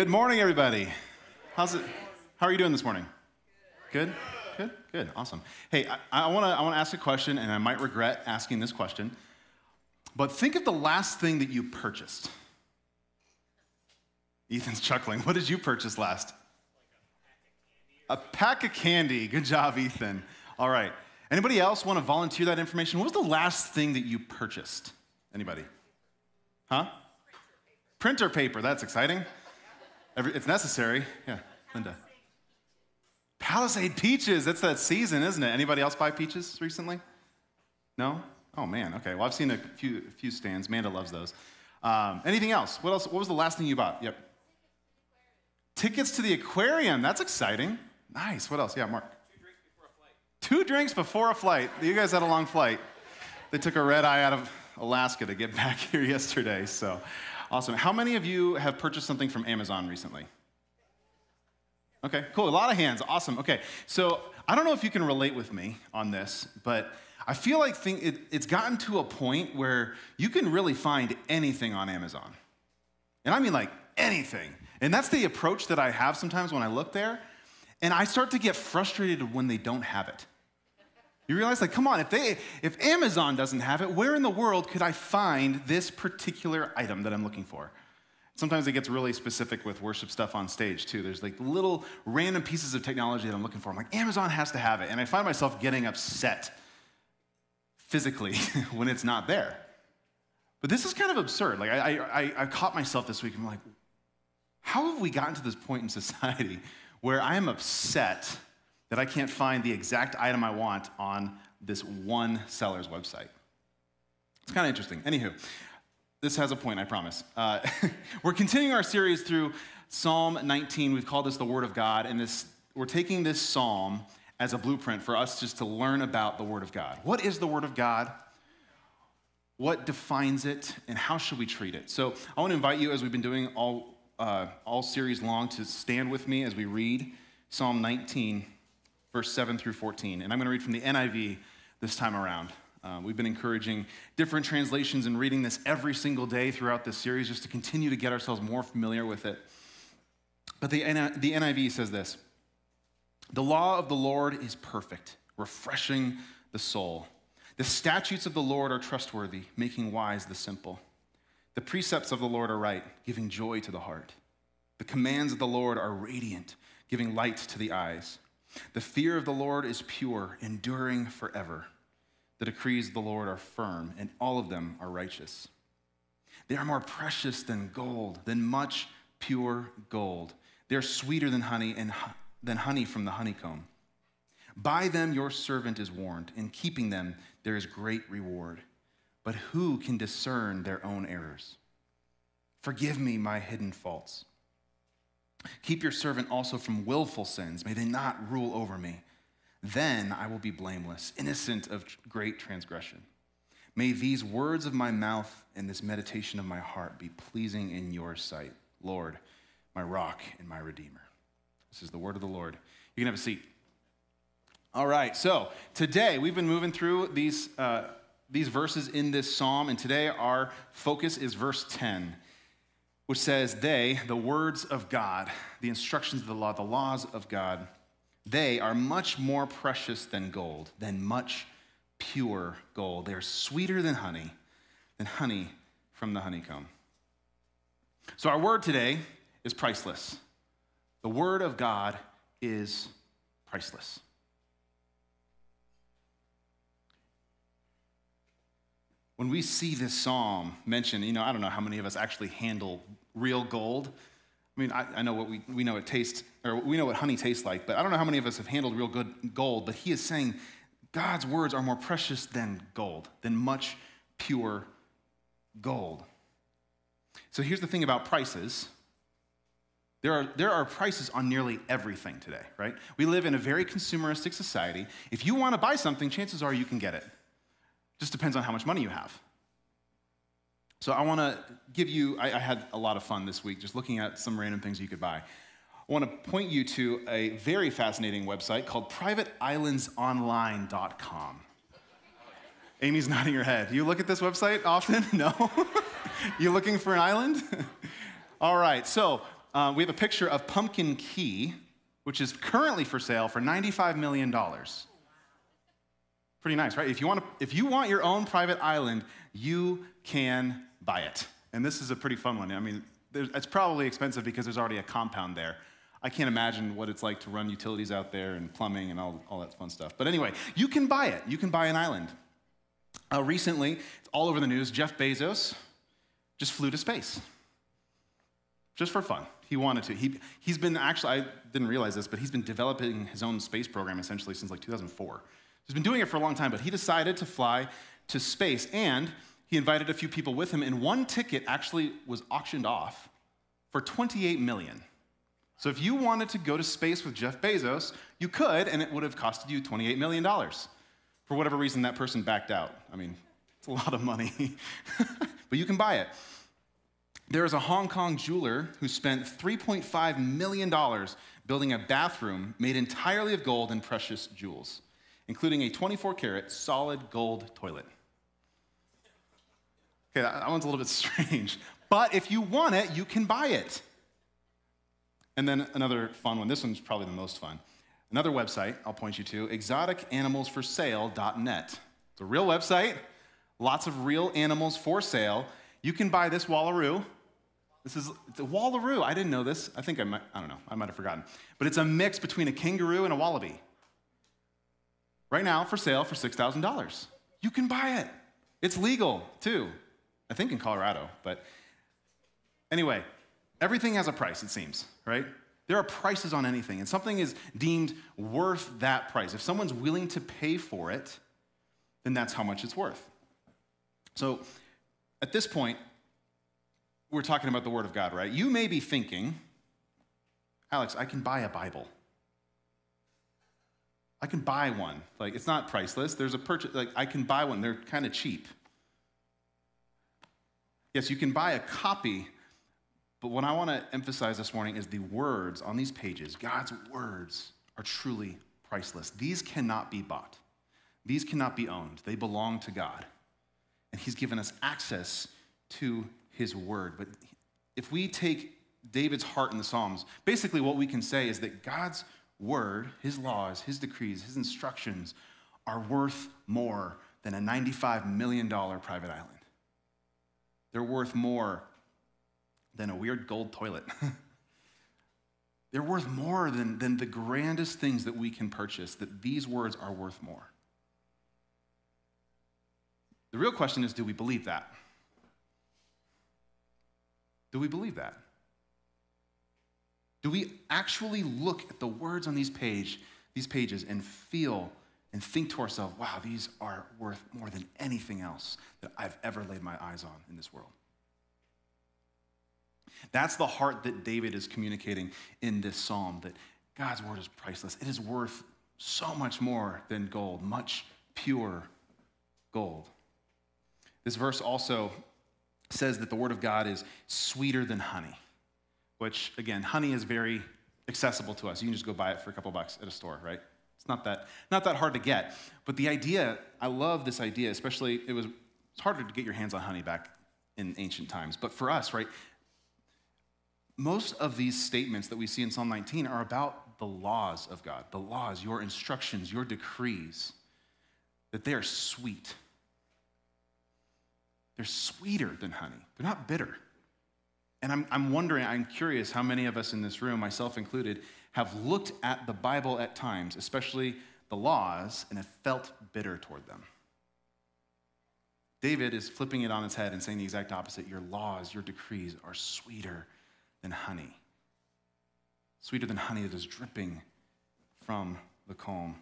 Good morning, everybody. How's it? How are you doing this morning? Good. Good. Good. Awesome. Hey, I, want to I want to ask a question, and I might regret asking this question, but think of the last thing that you purchased. Ethan's chuckling. What did you purchase last? A pack of candy. Good job, Ethan. All right. Anybody else want to volunteer that information? What was the last thing that you purchased? Anybody? Huh? Printer paper. That's exciting. Every, it's necessary. Yeah, Linda. Palisade peaches. That's that season, isn't it? Anybody else buy peaches recently? No? Oh man. Okay. Well, I've seen a few, a few stands. Manda loves those. Um, anything else? What else? What was the last thing you bought? Yep. Tickets to the aquarium. That's exciting. Nice. What else? Yeah, Mark. Two drinks before a flight. You guys had a long flight. They took a red eye out of Alaska to get back here yesterday. So awesome. How many of you have purchased something from Amazon recently? Okay, cool. A lot of hands. Awesome. Okay, so I don't know if you can relate with me on this, but I feel like it, it's gotten to a point where you can really find anything on Amazon. And I mean like anything. And that's the approach that I have sometimes when I look there. And I start to get frustrated when they don't have it. You realize, like, come on, if they if Amazon doesn't have it, where in the world could I find this particular item that I'm looking for? Sometimes it gets really specific with worship stuff on stage too. There's like little random pieces of technology that I'm looking for. I'm like, Amazon has to have it. And I find myself getting upset physically when it's not there. But this is kind of absurd. Like, I, I, I caught myself this week. I'm like, how have we gotten to this point in society where I am upset that I can't find the exact item I want on this one seller's website. It's kind of interesting. Anywho, this has a point, I promise. Uh, we're continuing our series through Psalm 19. We've called this the Word of God, and this, we're taking this psalm as a blueprint for us just to learn about the Word of God. What is the Word of God? What defines it, and how should we treat it? So I want to invite you, as we've been doing all, uh, all series long, to stand with me as we read Psalm 19 verse 7 through 14. And I'm going to read from the NIV this time around. Uh, we've been encouraging different translations and reading this every single day throughout this series just to continue to get ourselves more familiar with it. But the, the NIV says this The law of the Lord is perfect, refreshing the soul. The statutes of the Lord are trustworthy, making wise the simple. The precepts of the Lord are right, giving joy to the heart. The commands of the Lord are radiant, giving light to the eyes. The fear of the Lord is pure, enduring forever. The decrees of the Lord are firm, and all of them are righteous. They are more precious than gold, than much pure gold. They are sweeter than honey and than honey from the honeycomb. By them your servant is warned. In keeping them there is great reward. But who can discern their own errors? Forgive me my hidden faults Keep your servant also from willful sins. May they not rule over me. Then I will be blameless, innocent of great transgression. May these words of my mouth and this meditation of my heart be pleasing in your sight, Lord, my rock and my redeemer. This is the word of the Lord. You can have a seat. All right, so today we've been moving through these, uh, these verses in this psalm, and today our focus is verse 10 which says, They, the words of God, the instructions of the law, the laws of God, they are much more precious than gold, than much pure gold. They are sweeter than honey, than honey from the honeycomb. So, our word today is priceless. The word of God is priceless. When we see this psalm mentioned, you know, I don't know how many of us actually handle real gold. I mean, I, I, know what we, we know it tastes, or we know what honey tastes like, but I don't know how many of us have handled real good gold. But he is saying God's words are more precious than gold, than much pure gold. So here's the thing about prices. There are, there are prices on nearly everything today, right? We live in a very consumeristic society. If you want to buy something, chances are you can get it. Just depends on how much money you have. So I want to give you, I, I, had a lot of fun this week just looking at some random things you could buy. I want to point you to a very fascinating website called privateislandsonline.com. Amy's nodding her head. You look at this website often? No? you looking for an island? All right, so uh, we have a picture of Pumpkin Key, which is currently for sale for $95 million. Pretty nice, right? If you, want to, if you want your own private island, you can buy it. And this is a pretty fun one. I mean, it's probably expensive because there's already a compound there. I can't imagine what it's like to run utilities out there and plumbing and all, all that fun stuff. But anyway, you can buy it. You can buy an island. Uh, recently, it's all over the news. Jeff Bezos just flew to space just for fun. He wanted to. He, he's been actually, I didn't realize this, but he's been developing his own space program essentially since like 2004. He's been doing it for a long time, but he decided to fly to space and he invited a few people with him, and one ticket actually was auctioned off for 28 million. So if you wanted to go to space with Jeff Bezos, you could, and it would have costed you $28 million. For whatever reason, that person backed out. I mean, it's a lot of money, but you can buy it. There is a Hong Kong jeweler who spent $3.5 million building a bathroom made entirely of gold and precious jewels, including a 24 karat solid gold toilet. Okay, that one's a little bit strange. But if you want it, you can buy it. And then another fun one. This one's probably the most fun. Another website I'll point you to exoticanimalsforsale.net. It's a real website, lots of real animals for sale. You can buy this wallaroo. This is it's a wallaroo. I didn't know this. I think I might, I don't know, I might have forgotten. But it's a mix between a kangaroo and a wallaby. Right now, for sale for $6,000. You can buy it. It's legal, too. I think in Colorado, but anyway, everything has a price, it seems, right? There are prices on anything, and something is deemed worth that price. If someone's willing to pay for it, then that's how much it's worth. So at this point, we're talking about the Word of God, right? You may be thinking, Alex, I can buy a Bible. I can buy one. Like, it's not priceless. There's a purchase, like, I can buy one. They're kind of cheap. Yes, you can buy a copy, but what I want to emphasize this morning is the words on these pages. God's words are truly priceless. These cannot be bought, these cannot be owned. They belong to God. And He's given us access to His word. But if we take David's heart in the Psalms, basically what we can say is that God's word, His laws, His decrees, His instructions are worth more than a $95 million private island. They're worth more than a weird gold toilet. They're worth more than, than the grandest things that we can purchase, that these words are worth more. The real question is do we believe that? Do we believe that? Do we actually look at the words on these page, these pages and feel and think to ourselves, wow, these are worth more than anything else that I've ever laid my eyes on in this world. That's the heart that David is communicating in this psalm that God's word is priceless. It is worth so much more than gold, much pure gold. This verse also says that the word of God is sweeter than honey, which, again, honey is very accessible to us. You can just go buy it for a couple bucks at a store, right? Not that, not that hard to get. But the idea, I love this idea, especially it was it's harder to get your hands on honey back in ancient times. But for us, right, most of these statements that we see in Psalm 19 are about the laws of God, the laws, your instructions, your decrees, that they are sweet. They're sweeter than honey, they're not bitter. And I'm, I'm wondering, I'm curious how many of us in this room, myself included, have looked at the Bible at times, especially the laws, and have felt bitter toward them. David is flipping it on its head and saying the exact opposite. Your laws, your decrees are sweeter than honey, sweeter than honey that is dripping from the comb.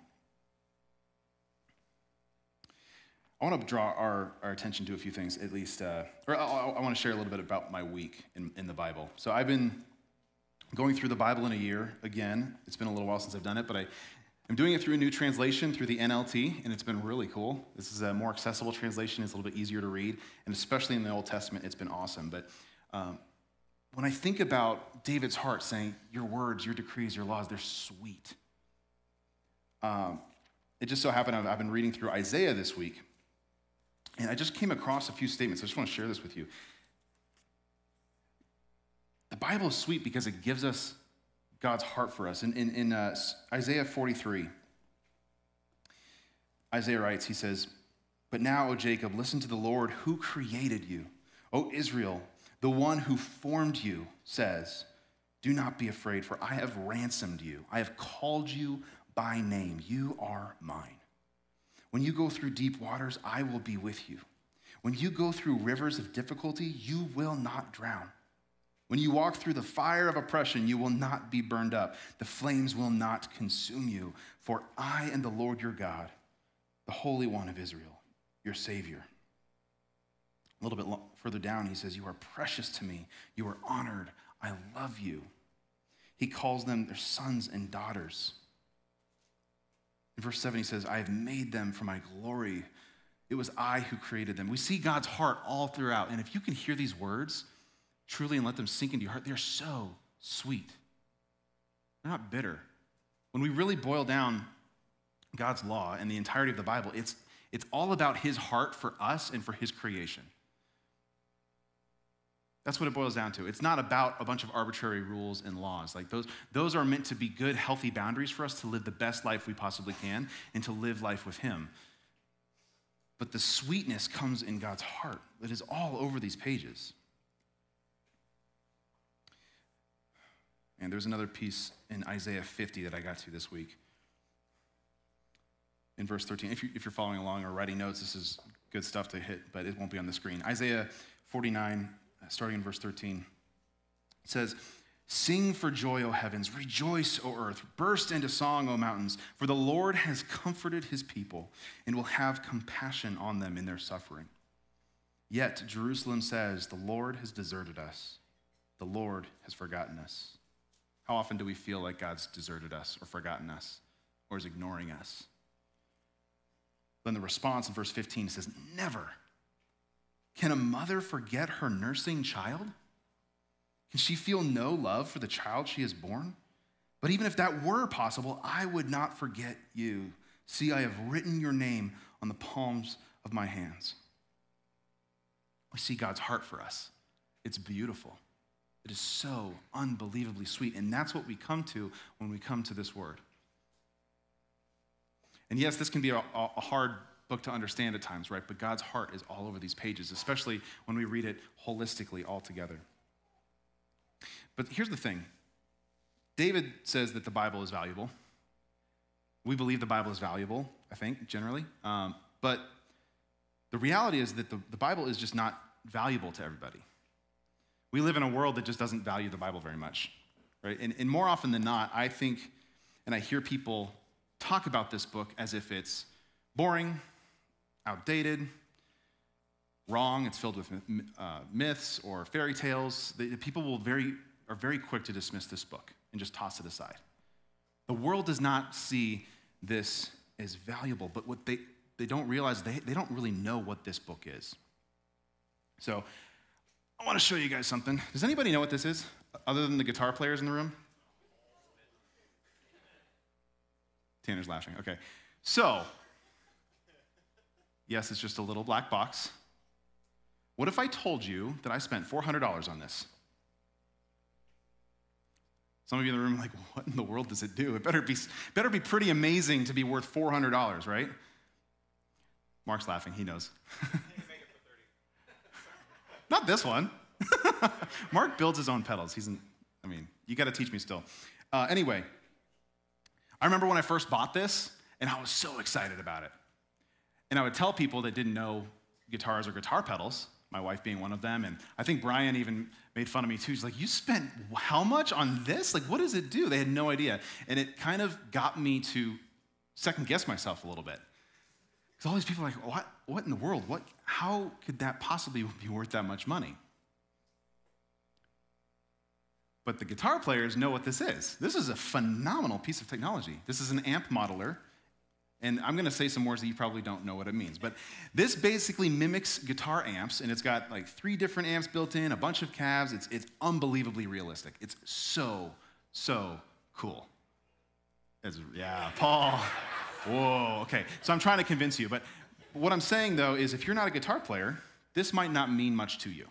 I want to draw our, our attention to a few things, at least, uh, or I, I, want to share a little bit about my week in, in the Bible. So I've been going through the Bible in a year again. It's been a little while since I've done it, but I, I'm doing it through a new translation, through the NLT, and it's been really cool. This is a more accessible translation, it's a little bit easier to read, and especially in the Old Testament, it's been awesome. But um, when I think about David's heart saying, Your words, your decrees, your laws, they're sweet. Um, it just so happened I've, I've been reading through Isaiah this week, and I just came across a few statements. I just want to share this with you. The Bible is sweet because it gives us God's heart for us. In, in, in uh, Isaiah 43, Isaiah writes, he says, But now, O Jacob, listen to the Lord who created you. O Israel, the one who formed you says, Do not be afraid, for I have ransomed you. I have called you by name. You are mine. When you go through deep waters, I will be with you. When you go through rivers of difficulty, you will not drown. When you walk through the fire of oppression, you will not be burned up. The flames will not consume you. For I am the Lord your God, the Holy One of Israel, your Savior. A little bit further down, he says, You are precious to me. You are honored. I love you. He calls them their sons and daughters. In verse 7, he says, I have made them for my glory. It was I who created them. We see God's heart all throughout. And if you can hear these words truly and let them sink into your heart, they're so sweet. They're not bitter. When we really boil down God's law and the entirety of the Bible, it's, it's all about his heart for us and for his creation. That's what it boils down to. It's not about a bunch of arbitrary rules and laws. Like those, those are meant to be good, healthy boundaries for us to live the best life we possibly can and to live life with Him. But the sweetness comes in God's heart that is all over these pages. And there's another piece in Isaiah 50 that I got to this week. In verse 13, if, you, if you're following along or writing notes, this is good stuff to hit, but it won't be on the screen. Isaiah 49, uh, starting in verse 13. It says, Sing for joy, O heavens, rejoice, O earth, burst into song, O mountains, for the Lord has comforted his people and will have compassion on them in their suffering. Yet Jerusalem says, The Lord has deserted us, the Lord has forgotten us. How often do we feel like God's deserted us or forgotten us or is ignoring us? Then the response in verse 15 says, Never. Can a mother forget her nursing child? Can she feel no love for the child she has born? But even if that were possible, I would not forget you. See, I have written your name on the palms of my hands. We see God's heart for us. It's beautiful. It is so unbelievably sweet. And that's what we come to when we come to this word. And yes, this can be a, a hard book to understand at times, right? But God's heart is all over these pages, especially when we read it holistically all together. But here's the thing David says that the Bible is valuable. We believe the Bible is valuable, I think, generally. Um, but the reality is that the, the Bible is just not valuable to everybody. We live in a world that just doesn't value the Bible very much, right? And, and more often than not, I think, and I hear people talk about this book as if it's boring, outdated, wrong. It's filled with uh, myths or fairy tales. The, people will very, are very quick to dismiss this book and just toss it aside. The world does not see this as valuable, but what they, they don't realize, they, they don't really know what this book is. So I want to show you guys something. Does anybody know what this is, other than the guitar players in the room? Tanner's laughing. Okay. So, Yes, it's just a little black box. What if I told you that I spent $400 on this? Some of you in the room are like, what in the world does it do? It better be, better be pretty amazing to be worth $400, right? Mark's laughing, he knows. Not this one. Mark builds his own pedals. He's in, I mean, you got to teach me still. Uh, anyway, I remember when I first bought this, and I was so excited about it. And I would tell people that didn't know guitars or guitar pedals, my wife being one of them. And I think Brian even made fun of me too. He's like, You spent how much on this? Like, what does it do? They had no idea. And it kind of got me to second guess myself a little bit. Because all these people are like, What, what in the world? What, how could that possibly be worth that much money? But the guitar players know what this is. This is a phenomenal piece of technology. This is an amp modeler and I'm going to say some words that you probably don't know what it means. But this basically mimics guitar amps, and it's got like three different amps built in, a bunch of cabs. It's, it's unbelievably realistic. It's so, so cool. It's, yeah, Paul. Whoa, okay. So I'm trying to convince you. But what I'm saying, though, is if you're not a guitar player, this might not mean much to you.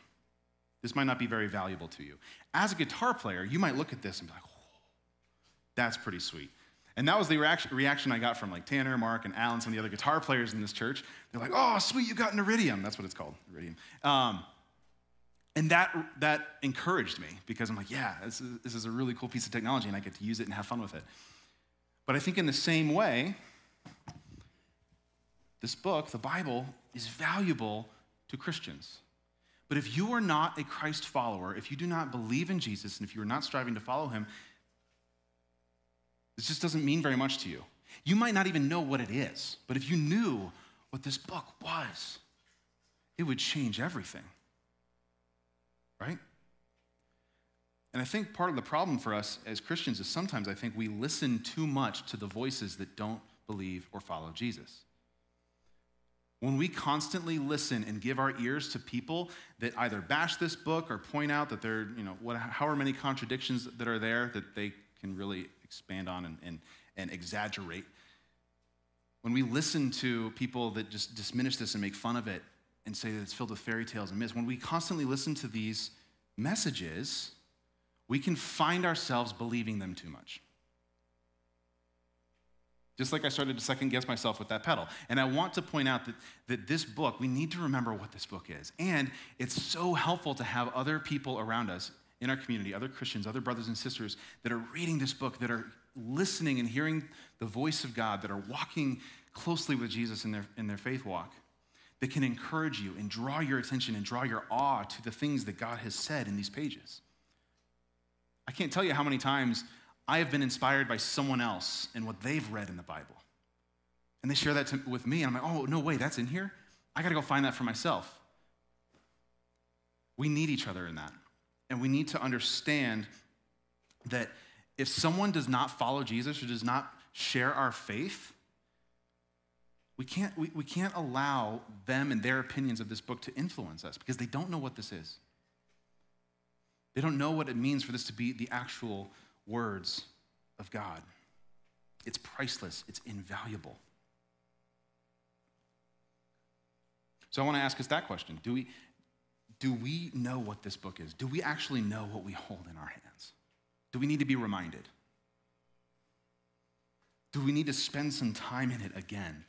This might not be very valuable to you. As a guitar player, you might look at this and be like, that's pretty sweet. And that was the reaction, reaction I got from like Tanner, Mark, and Alan, some of the other guitar players in this church. They're like, oh, sweet, you got an iridium. That's what it's called, iridium. Um, and that, that encouraged me because I'm like, yeah, this is, this is a really cool piece of technology and I get to use it and have fun with it. But I think in the same way, this book, the Bible, is valuable to Christians. But if you are not a Christ follower, if you do not believe in Jesus, and if you are not striving to follow him, this just doesn't mean very much to you. You might not even know what it is, but if you knew what this book was, it would change everything. Right? And I think part of the problem for us as Christians is sometimes I think we listen too much to the voices that don't believe or follow Jesus. When we constantly listen and give our ears to people that either bash this book or point out that there, you know, what, however many contradictions that are there that they can really expand on and, and, and exaggerate. When we listen to people that just diminish this and make fun of it and say that it's filled with fairy tales and myths, when we constantly listen to these messages, we can find ourselves believing them too much. Just like I started to second guess myself with that pedal. And I want to point out that, that this book, we need to remember what this book is. And it's so helpful to have other people around us in our community, other Christians, other brothers and sisters that are reading this book, that are listening and hearing the voice of God, that are walking closely with Jesus in their, in their faith walk, that can encourage you and draw your attention and draw your awe to the things that God has said in these pages. I can't tell you how many times I have been inspired by someone else and what they've read in the Bible. And they share that to, with me, and I'm like, oh, no way, that's in here? I got to go find that for myself. We need each other in that. And we need to understand that if someone does not follow Jesus or does not share our faith, we can't, we, we can't allow them and their opinions of this book to influence us because they don't know what this is. They don't know what it means for this to be the actual words of God. It's priceless, it's invaluable. So I want to ask us that question. Do we, do we know what this book is? Do we actually know what we hold in our hands? Do we need to be reminded? Do we need to spend some time in it again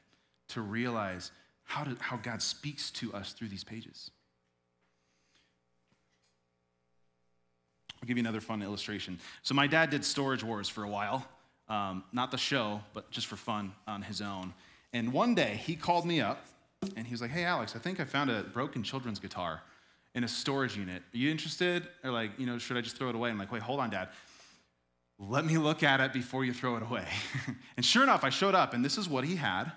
to realize how, to, how God speaks to us through these pages? I'll give you another fun illustration. So, my dad did Storage Wars for a while, um, not the show, but just for fun on his own. And one day he called me up and he was like, Hey, Alex, I think I found a broken children's guitar in a storage unit. Are you interested? Or like, you know, should I just throw it away? I'm like, wait, hold on, Dad. Let me look at it before you throw it away. and sure enough, I showed up, and this is what he had.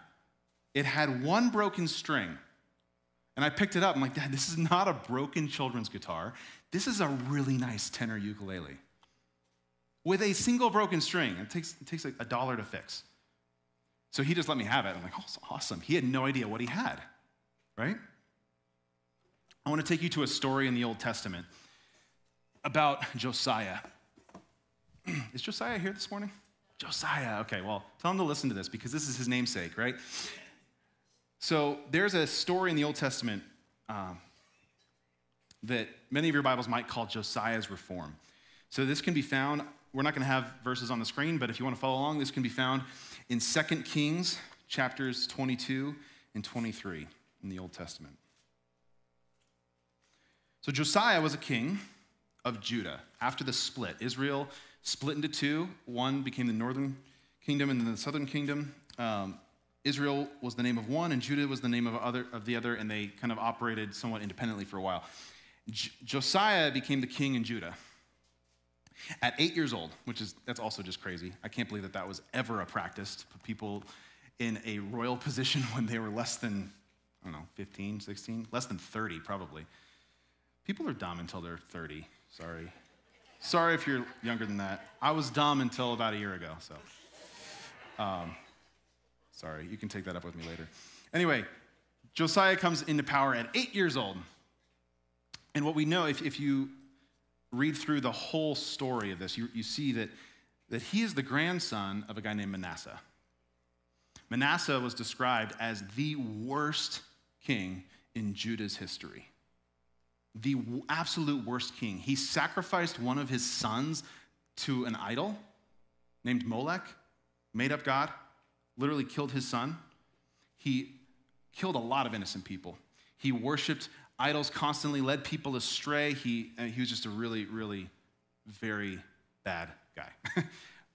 It had one broken string. And I picked it up. I'm like, Dad, this is not a broken children's guitar. This is a really nice tenor ukulele with a single broken string. It takes, it takes like a dollar to fix. So he just let me have it. I'm like, oh, it's awesome. He had no idea what he had, right? I want to take you to a story in the Old Testament about Josiah. is Josiah here this morning? Josiah. Okay, well, tell him to listen to this because this is his namesake, right? So there's a story in the Old Testament um, that many of your Bibles might call Josiah's reform. So this can be found, we're not going to have verses on the screen, but if you want to follow along, this can be found in 2 Kings chapters 22 and 23 in the Old Testament. So Josiah was a king of Judah. After the split, Israel split into two. One became the northern kingdom and then the southern kingdom. Um, Israel was the name of one, and Judah was the name of, other, of the other, and they kind of operated somewhat independently for a while. J- Josiah became the king in Judah at eight years old, which is that's also just crazy. I can't believe that that was ever a practice to put people in a royal position when they were less than I don't know 15, 16, less than 30 probably. People are dumb until they're 30. Sorry. Sorry if you're younger than that. I was dumb until about a year ago, so. Um, sorry, you can take that up with me later. Anyway, Josiah comes into power at eight years old. And what we know, if, if you read through the whole story of this, you, you see that, that he is the grandson of a guy named Manasseh. Manasseh was described as the worst king in Judah's history. the absolute worst king. He sacrificed one of his sons to an idol named Molech, made up God, literally killed his son. He killed a lot of innocent people. He worshiped idols constantly, led people astray. He, uh, he was just a really, really very bad guy.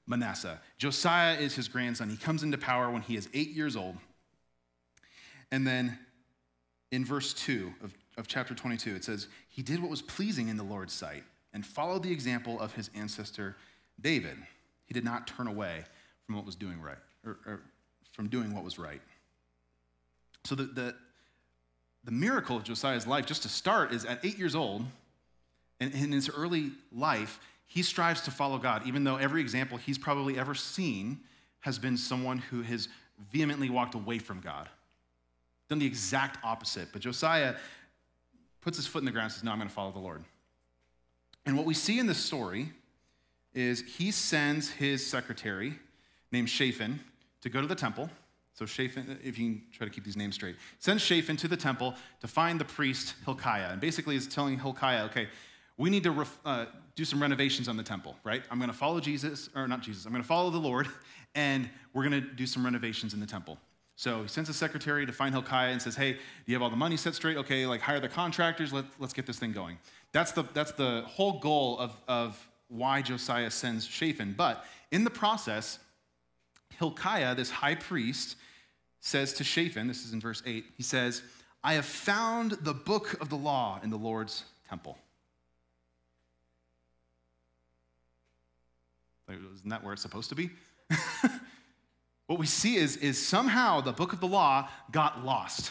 Manasseh. Josiah is his grandson. He comes into power when he is eight years old. And then in verse 2 of, of chapter 22, it says, He did what was pleasing in the Lord's sight and followed the example of his ancestor David. He did not turn away from what was doing right, or, or from doing what was right. So the, the, the miracle of Josiah's life, just to start, is at eight years old, and in his early life, he strives to follow God, even though every example he's probably ever seen has been someone who has vehemently walked away from God. Done the exact opposite. But Josiah puts his foot in the ground and says, No, I'm going to follow the Lord. And what we see in this story is he sends his secretary named Shaphan to go to the temple. So Shaphan, if you can try to keep these names straight, sends Shaphan to the temple to find the priest Hilkiah. And basically is telling Hilkiah, okay, we need to ref, uh, do some renovations on the temple, right? I'm going to follow Jesus, or not Jesus, I'm going to follow the Lord, and we're going to do some renovations in the temple. So he sends a secretary to find Hilkiah and says, hey, do you have all the money set straight? Okay, like hire the contractors, Let, let's get this thing going. That's the, that's the whole goal of, of why Josiah sends Shaphan. But in the process, Hilkiah, this high priest, says to Shaphan, this is in verse 8, he says, I have found the book of the law in the Lord's temple. Isn't that where it's supposed to be? what we see is, is somehow the book of the law got lost.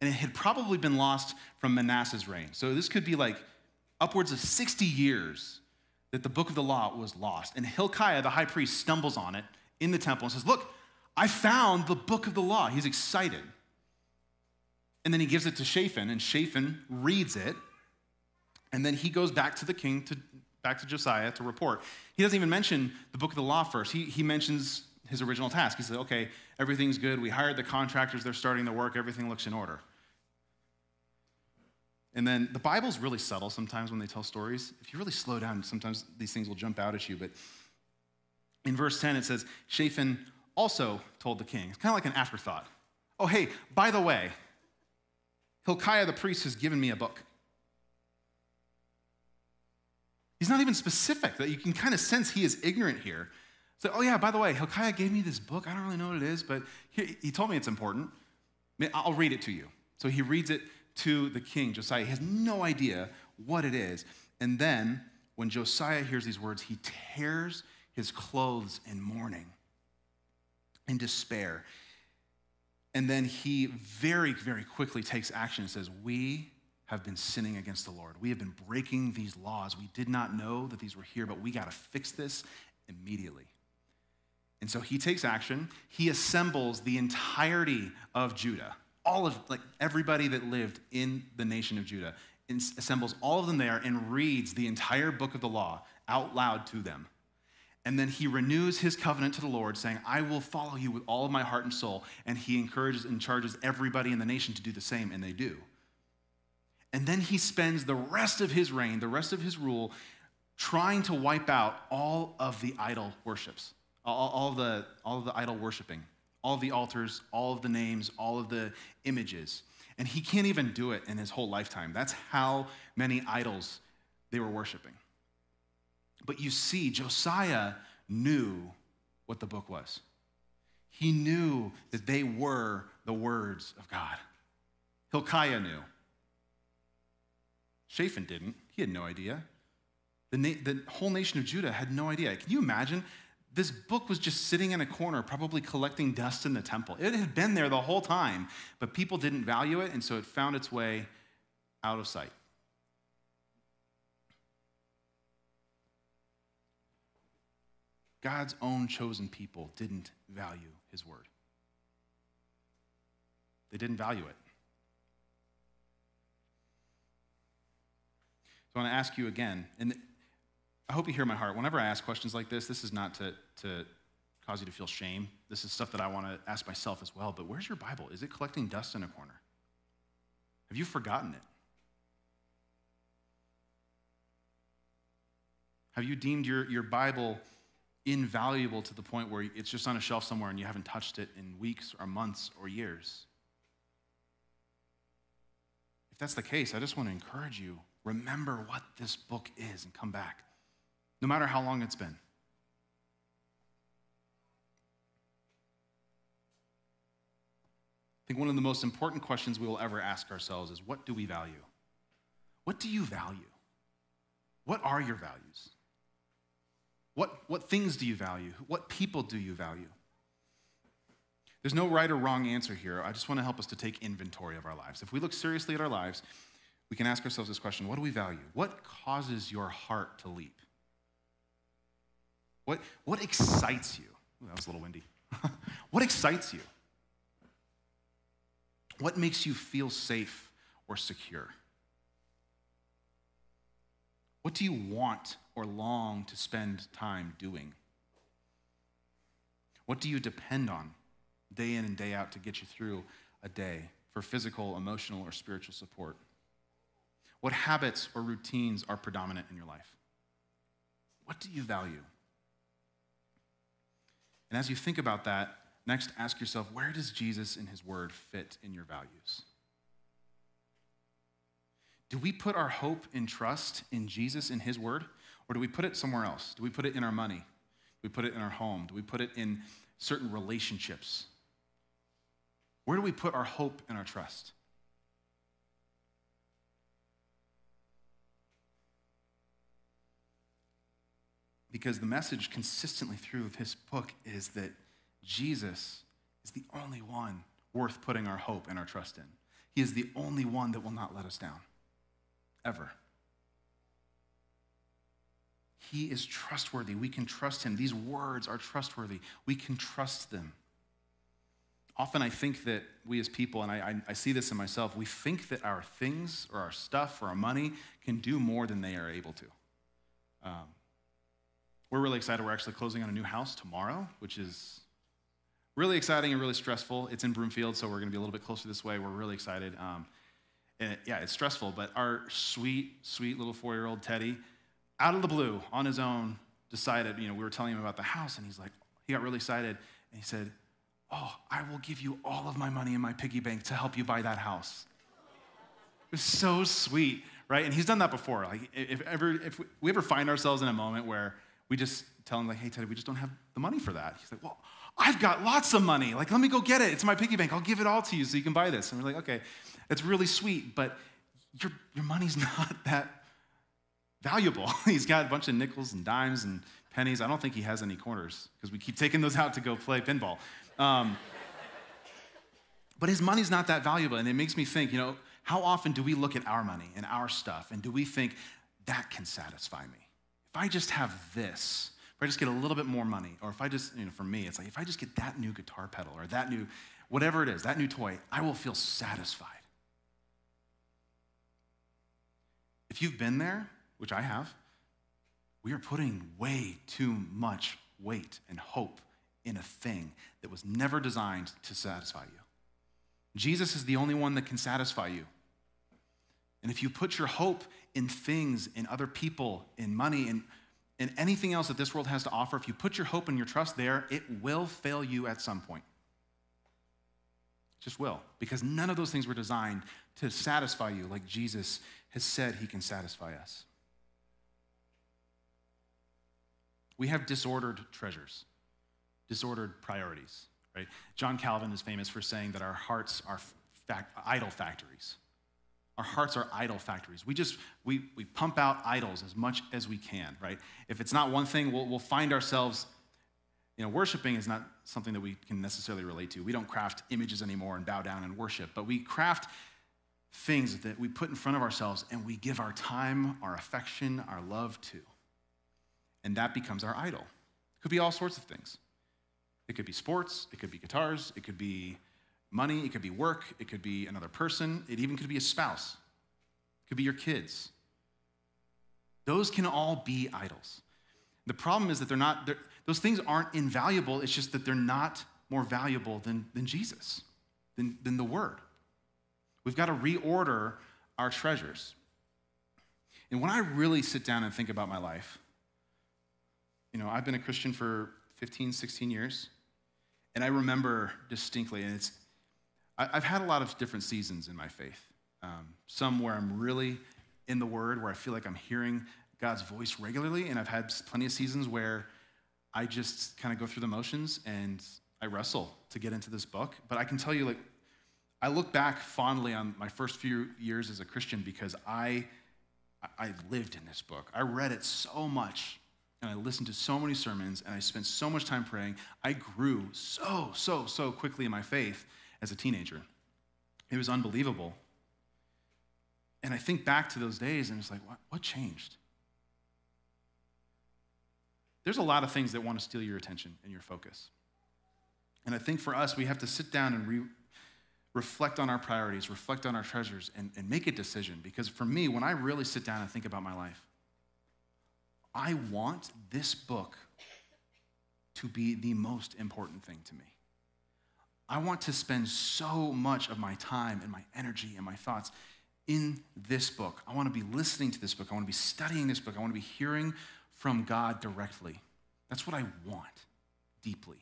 And it had probably been lost from Manasseh's reign. So this could be like upwards of 60 years that the book of the law was lost. And Hilkiah, the high priest, stumbles on it in the temple and says, Look, I found the book of the law. He's excited. And then he gives it to Shaphan, and Shaphan reads it. And then he goes back to the king to back to Josiah to report. He doesn't even mention the book of the law first. He, he mentions his original task. He says, okay, everything's good. We hired the contractors. They're starting the work. Everything looks in order. And then the Bible's really subtle sometimes when they tell stories. If you really slow down, sometimes these things will jump out at you. But in verse 10, it says, Shaphan also told the king. It's kind of like an afterthought. Oh, hey, by the way, Hilkiah the priest has given me a book. He's not even specific, that you can kind of sense he is ignorant here. So, oh yeah, by the way, Hilkiah gave me this book. I don't really know what it is, but he, he told me it's important. I'll read it to you. So he reads it to the king, Josiah. He has no idea what it is. And then, when Josiah hears these words, he tears his clothes in mourning, in despair. And then he very, very quickly takes action and says, We have been sinning against the Lord. We have been breaking these laws. We did not know that these were here, but we got to fix this immediately. And so he takes action. He assembles the entirety of Judah, all of, like, everybody that lived in the nation of Judah, assembles all of them there and reads the entire book of the law out loud to them. And then he renews his covenant to the Lord, saying, I will follow you with all of my heart and soul. And he encourages and charges everybody in the nation to do the same, and they do. And then he spends the rest of his reign, the rest of his rule, trying to wipe out all of the idol worships, all, all, the, all of the idol worshiping, all of the altars, all of the names, all of the images. And he can't even do it in his whole lifetime. That's how many idols they were worshiping. But you see, Josiah knew what the book was. He knew that they were the words of God. Hilkiah knew. Shaphan didn't. He had no idea. The, na- the whole nation of Judah had no idea. Can you imagine? This book was just sitting in a corner, probably collecting dust in the temple. It had been there the whole time, but people didn't value it, and so it found its way out of sight. God's own chosen people didn't value his word. They didn't value it. So I want to ask you again, and I hope you hear my heart. Whenever I ask questions like this, this is not to, to cause you to feel shame. This is stuff that I want to ask myself as well. But where's your Bible? Is it collecting dust in a corner? Have you forgotten it? Have you deemed your, your Bible invaluable to the point where it's just on a shelf somewhere and you haven't touched it in weeks or months or years? If that's the case, I just want to encourage you remember what this book is and come back, no matter how long it's been. I think one of the most important questions we will ever ask ourselves is what do we value? What do you value? What are your values? What, what things do you value? What people do you value? There's no right or wrong answer here. I just want to help us to take inventory of our lives. If we look seriously at our lives, we can ask ourselves this question What do we value? What causes your heart to leap? What, what excites you? Ooh, that was a little windy. what excites you? What makes you feel safe or secure? What do you want or long to spend time doing? What do you depend on day in and day out to get you through a day for physical, emotional, or spiritual support? What habits or routines are predominant in your life? What do you value? And as you think about that, next ask yourself where does Jesus and his word fit in your values? Do we put our hope and trust in Jesus and his word? Or do we put it somewhere else? Do we put it in our money? Do we put it in our home? Do we put it in certain relationships? Where do we put our hope and our trust? Because the message consistently through this book is that Jesus is the only one worth putting our hope and our trust in. He is the only one that will not let us down ever. He is trustworthy. We can trust him. These words are trustworthy. We can trust them. Often I think that we as people, and I, I, see this in myself, we think that our things or our stuff or our money can do more than they are able to. Um, we're really excited. We're actually closing on a new house tomorrow, which is really exciting and really stressful. It's in Broomfield, so we're going to be a little bit closer this way. We're really excited. Um, it, yeah, it's stressful, but our sweet, sweet little four year old Teddy, out of the blue, on his own, decided, you know, we were telling him about the house, and he's like, he got really excited, and he said, Oh, I will give you all of my money in my piggy bank to help you buy that house. It was so sweet, right? And he's done that before. Like, if ever, if we ever find ourselves in a moment where we just tell him, like, hey, Teddy, we just don't have the money for that. He's like, well, I've got lots of money. Like, let me go get it. It's my piggy bank. I'll give it all to you so you can buy this. And we're like, okay. It's really sweet, but your, your money's not that valuable. He's got a bunch of nickels and dimes and pennies. I don't think he has any corners because we keep taking those out to go play pinball. Um, but his money's not that valuable. And it makes me think, you know, how often do we look at our money and our stuff and do we think that can satisfy me? If I just have this, if I just get a little bit more money, or if I just, you know, for me, it's like if I just get that new guitar pedal or that new, whatever it is, that new toy, I will feel satisfied. If you've been there, which I have, we are putting way too much weight and hope in a thing that was never designed to satisfy you. Jesus is the only one that can satisfy you. And if you put your hope in things, in other people, in money, in, in anything else that this world has to offer, if you put your hope and your trust there, it will fail you at some point. It just will. Because none of those things were designed to satisfy you like Jesus has said he can satisfy us. We have disordered treasures, disordered priorities, right? John Calvin is famous for saying that our hearts are fact, idol factories. Our hearts are idol factories. We just, we, we pump out idols as much as we can, right? If it's not one thing, we'll, we'll find ourselves, you know, worshiping is not something that we can necessarily relate to. We don't craft images anymore and bow down and worship, but we craft things that we put in front of ourselves and we give our time, our affection, our love to. And that becomes our idol. It could be all sorts of things. It could be sports, it could be guitars, it could be money, it could be work, it could be another person, it even could be a spouse, it could be your kids. Those can all be idols. The problem is that they're not, they're, those things aren't invaluable, it's just that they're not more valuable than, than Jesus, than, than the Word. We've got to reorder our treasures. And when I really sit down and think about my life, you know, I've been a Christian for 15, 16 years, and I remember distinctly, and it's, I, have had a lot of different seasons in my faith. Um, some where I'm really in the Word, where I feel like I'm hearing God's voice regularly, and I've had plenty of seasons where I just kind of go through the motions and I wrestle to get into this book. But I can tell you, like, I look back fondly on my first few years as a Christian because I, I lived in this book. I read it so much and I listened to so many sermons and I spent so much time praying. I grew so, so, so quickly in my faith as a teenager. It was unbelievable. And I think back to those days and it's like, what, what changed? There's a lot of things that want to steal your attention and your focus. And I think for us, we have to sit down and re- reflect on our priorities, reflect on our treasures, and, and make a decision. Because for me, when I really sit down and think about my life, I want this book to be the most important thing to me. I want to spend so much of my time and my energy and my thoughts in this book. I want to be listening to this book. I want to be studying this book. I want to be hearing from God directly. That's what I want deeply.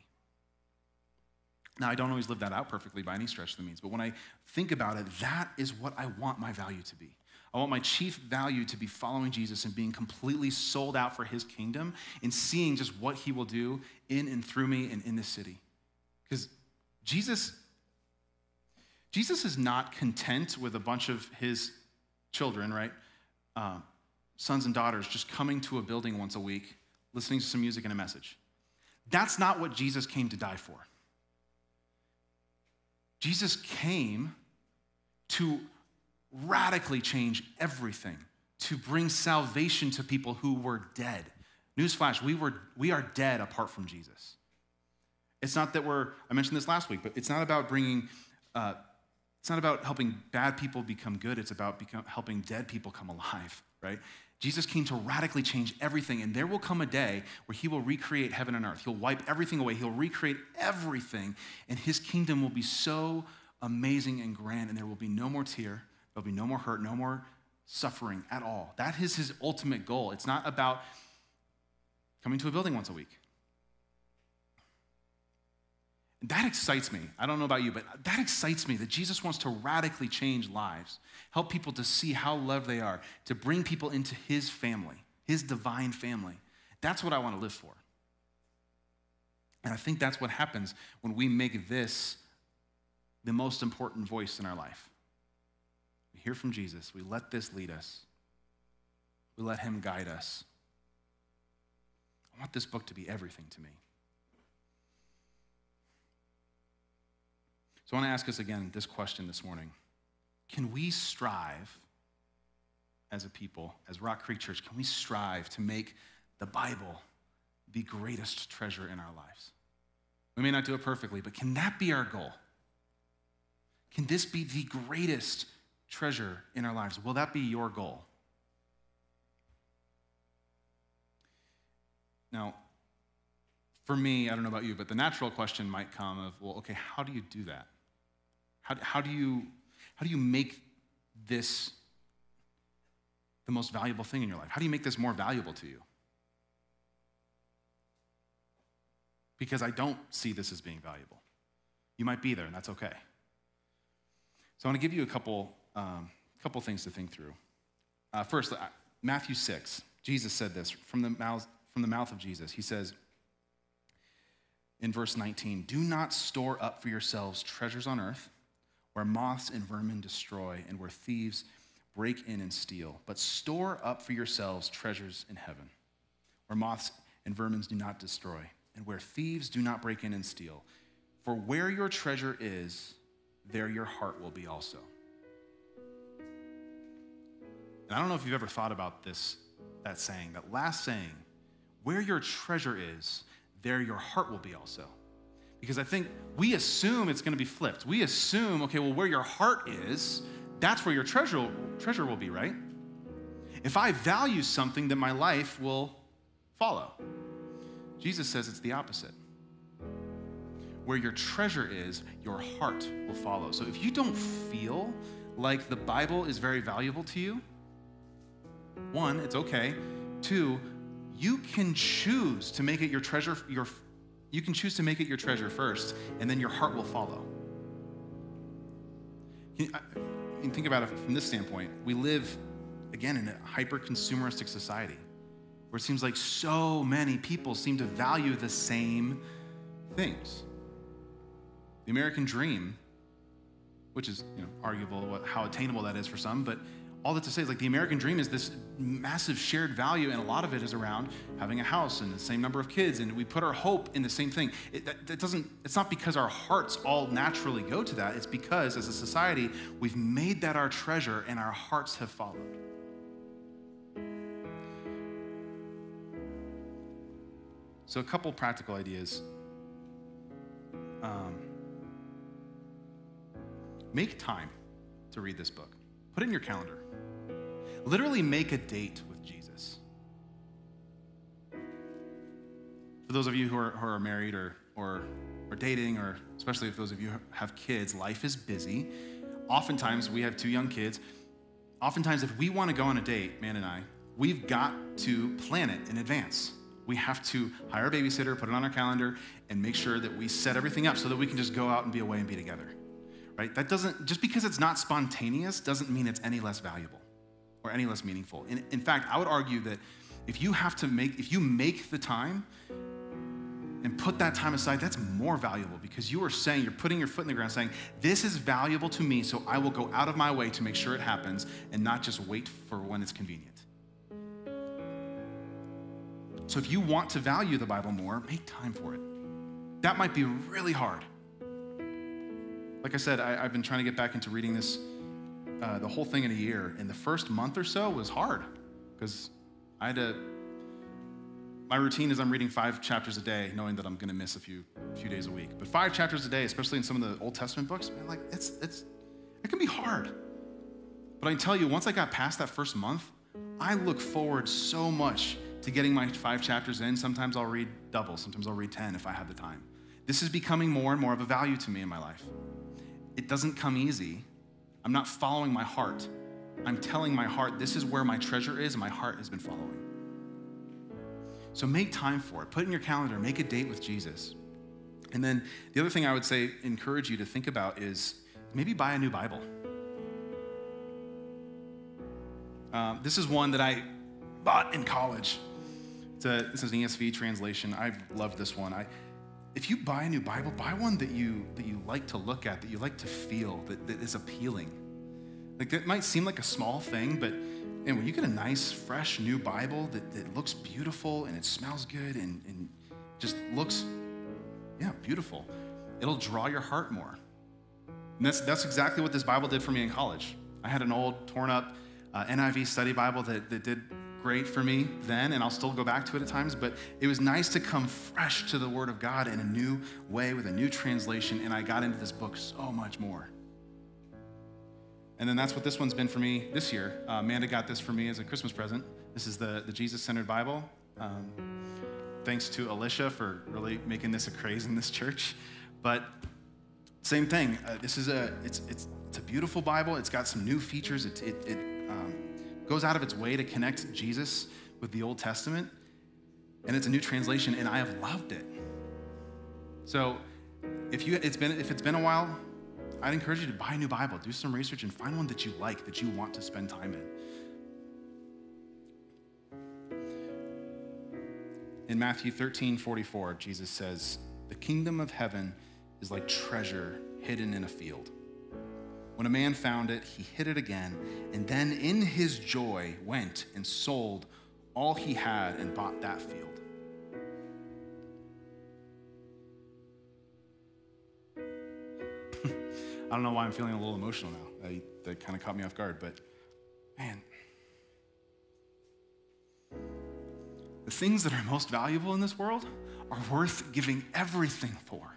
Now, I don't always live that out perfectly by any stretch of the means, but when I think about it, that is what I want my value to be. I want my chief value to be following Jesus and being completely sold out for his kingdom and seeing just what he will do in and through me and in this city. Because Jesus, Jesus is not content with a bunch of his children, right? Uh, sons and daughters just coming to a building once a week, listening to some music and a message. That's not what Jesus came to die for. Jesus came to radically change everything, to bring salvation to people who were dead. Newsflash, we, were, we are dead apart from Jesus. It's not that we're, I mentioned this last week, but it's not about bringing, uh, it's not about helping bad people become good. It's about become, helping dead people come alive, right? Jesus came to radically change everything, and there will come a day where he will recreate heaven and earth. He'll wipe everything away, he'll recreate everything, and his kingdom will be so amazing and grand, and there will be no more tear, there'll be no more hurt, no more suffering at all. That is his ultimate goal. It's not about coming to a building once a week. That excites me. I don't know about you, but that excites me that Jesus wants to radically change lives, help people to see how loved they are, to bring people into his family, his divine family. That's what I want to live for. And I think that's what happens when we make this the most important voice in our life. We hear from Jesus, we let this lead us, we let him guide us. I want this book to be everything to me. So I want to ask us again this question this morning Can we strive as a people, as Rock Creek Church, can we strive to make the Bible the greatest treasure in our lives? We may not do it perfectly, but can that be our goal? Can this be the greatest treasure in our lives? Will that be your goal? Now, for me, I don't know about you, but the natural question might come of, well, okay, how do you do that? How, how, do you, how do you make this the most valuable thing in your life? How do you make this more valuable to you? Because I don't see this as being valuable. You might be there, and that's okay. So I want to give you a couple, um, couple things to think through. Uh, first, uh, Matthew 6, Jesus said this from the, mouth, from the mouth of Jesus. He says in verse 19, Do not store up for yourselves treasures on earth where moths and vermin destroy, and where thieves break in and steal. But store up for yourselves treasures in heaven, where moths and vermin do not destroy, and where thieves do not break in and steal. For where your treasure is, there your heart will be also. And I don't know if you've ever thought about this, that saying, that last saying, where your treasure is, there your heart will be also. Because I think we assume it's going to be flipped. We assume, okay, well, where your heart is, that's where your treasure, treasure will be, right? If I value something, then my life will follow. Jesus says it's the opposite. Where your treasure is, your heart will follow. So if you don't feel like the Bible is very valuable to you, one, it's okay. Two, you can choose to make it your treasure, your, you can choose to make it your treasure first, and then your heart will follow. You, think about it from this standpoint. We live, again, in a hyper consumeristic society where it seems like so many people seem to value the same things. The American dream, which is you know, arguable how attainable that is for some, but all that to say is like the American dream is this massive shared value, and a lot of it is around having a house and the same number of kids, and we put our hope in the same thing. It, that, that doesn't. It's not because our hearts all naturally go to that. It's because as a society we've made that our treasure, and our hearts have followed. So, a couple practical ideas. Um, make time to read this book. Put it in your calendar. Literally make a date with Jesus. For those of you who are, who are married or, or, or dating, or especially if those of you have kids, life is busy. Oftentimes, we have two young kids. Oftentimes, if we want to go on a date, Amanda and I, we've got to plan it in advance. We have to hire a babysitter, put it on our calendar, and make sure that we set everything up so that we can just go out and be away and be together. Right? That doesn't, just because it's not spontaneous doesn't mean it's any less valuable or any less meaningful. In, in fact, I would argue that if you have to make, if you make the time and put that time aside, that's more valuable because you are saying, you're putting your foot in the ground saying, this is valuable to me, so I will go out of my way to make sure it happens and not just wait for when it's convenient. So if you want to value the Bible more, make time for it. That might be really hard. Like I said, I, have been trying to get back into reading this uh, the whole thing in a year. And the first month or so was hard because I had to. My routine is I'm reading five chapters a day, knowing that I'm going to miss a few few days a week. But five chapters a day, especially in some of the Old Testament books, man, like it's it's it can be hard. But I can tell you, once I got past that first month, I look forward so much to getting my five chapters in. Sometimes I'll read double, sometimes I'll read 10 if I have the time. This is becoming more and more of a value to me in my life. It doesn't come easy, I'm not following my heart. I'm telling my heart, this is where my treasure is, and my heart has been following. So make time for it. Put in your calendar, make a date with Jesus. And then the other thing I would say, encourage you to think about is maybe buy a new Bible. Um, this is one that I bought in college. A, this is an ESV translation. I love this one. I, if you buy a new Bible, buy one that you that you like to look at, that you like to feel, that, that is appealing. Like it might seem like a small thing, but and when you get a nice, fresh new Bible that, that looks beautiful and it smells good and, and just looks, yeah, beautiful, it'll draw your heart more. And that's, that's exactly what this Bible did for me in college. I had an old, torn up uh, NIV study Bible that, that did great for me then, and I'll still go back to it at times, but it was nice to come fresh to the Word of God in a new way with a new translation, and I got into this book so much more. And then that's what this one's been for me this year. Uh, Amanda got this for me as a Christmas present. This is the, the Jesus centered Bible. Um, thanks to Alicia for really making this a craze in this church. But same thing. Uh, this is a it's it's it's a beautiful Bible. It's got some new features. It it, it um, goes out of its way to connect Jesus with the Old Testament, and it's a new translation, and I have loved it. So, if you it's been if it's been a while, I'd encourage you to buy a new Bible, do some research, and find one that you like, that you want to spend time in. In Matthew 13, 44, Jesus says, The kingdom of heaven is like treasure hidden in a field. When a man found it, he hid it again, and then in his joy went and sold all he had and bought that field. I don't know why I'm feeling a little emotional now. I, that kind of caught me off guard, but man, the things that are most valuable in this world are worth giving everything for.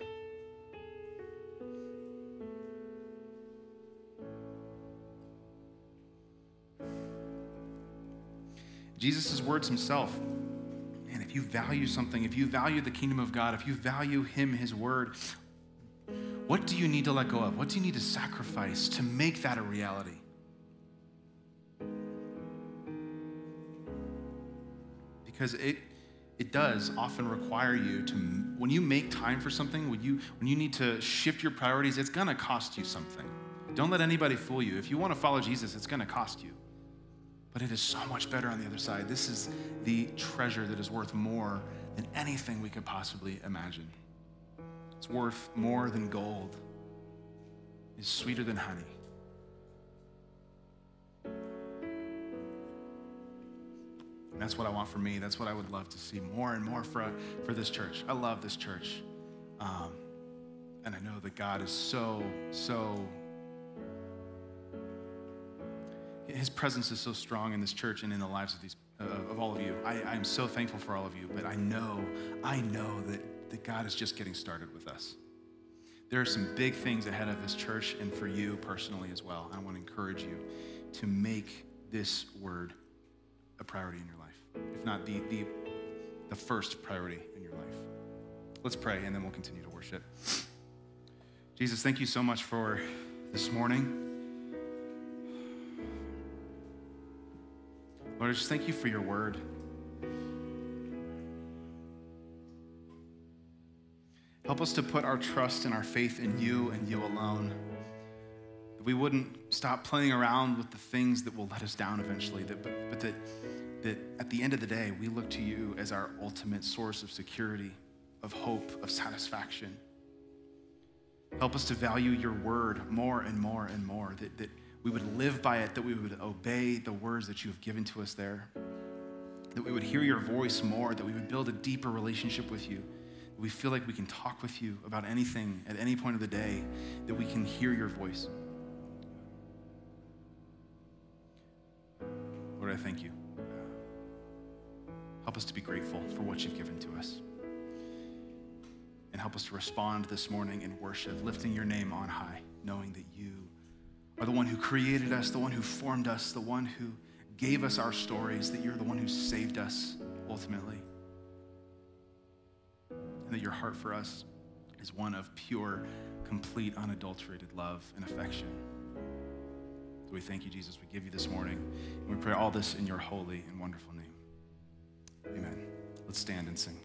Jesus' words himself. Man, if you value something, if you value the kingdom of God, if you value him, his word, what do you need to let go of? What do you need to sacrifice to make that a reality? Because it, it does often require you to, when you make time for something, when you, when you need to shift your priorities, it's gonna cost you something. Don't let anybody fool you. If you wanna follow Jesus, it's gonna cost you. But it is so much better on the other side. This is the treasure that is worth more than anything we could possibly imagine. It's worth more than gold, it's sweeter than honey. And that's what I want for me. That's what I would love to see more and more for, for this church. I love this church. Um, and I know that God is so, so, His presence is so strong in this church and in the lives of, these, uh, of all of you. I, I am so thankful for all of you, but I know, I know that, that God is just getting started with us. There are some big things ahead of this church and for you personally as well. I want to encourage you to make this word a priority in your life if not the, the, the first priority in your life. Let's pray and then we'll continue to worship. Jesus, thank you so much for this morning. Lord, I just thank you for your word. Help us to put our trust and our faith in you and you alone. That we wouldn't stop playing around with the things that will let us down eventually, that, but, but that that at the end of the day, we look to you as our ultimate source of security, of hope, of satisfaction. Help us to value your word more and more and more, that, that we would live by it, that we would obey the words that you have given to us there, that we would hear your voice more, that we would build a deeper relationship with you, that we feel like we can talk with you about anything at any point of the day, that we can hear your voice. Lord, I thank you. Help us to be grateful for what you've given to us. And help us to respond this morning in worship, lifting your name on high, knowing that you are the one who created us, the one who formed us, the one who gave us our stories, that you're the one who saved us ultimately. And that your heart for us is one of pure, complete, unadulterated love and affection. So we thank you, Jesus. We give you this morning. And we pray all this in your holy and wonderful name. Amen. Let's stand and sing.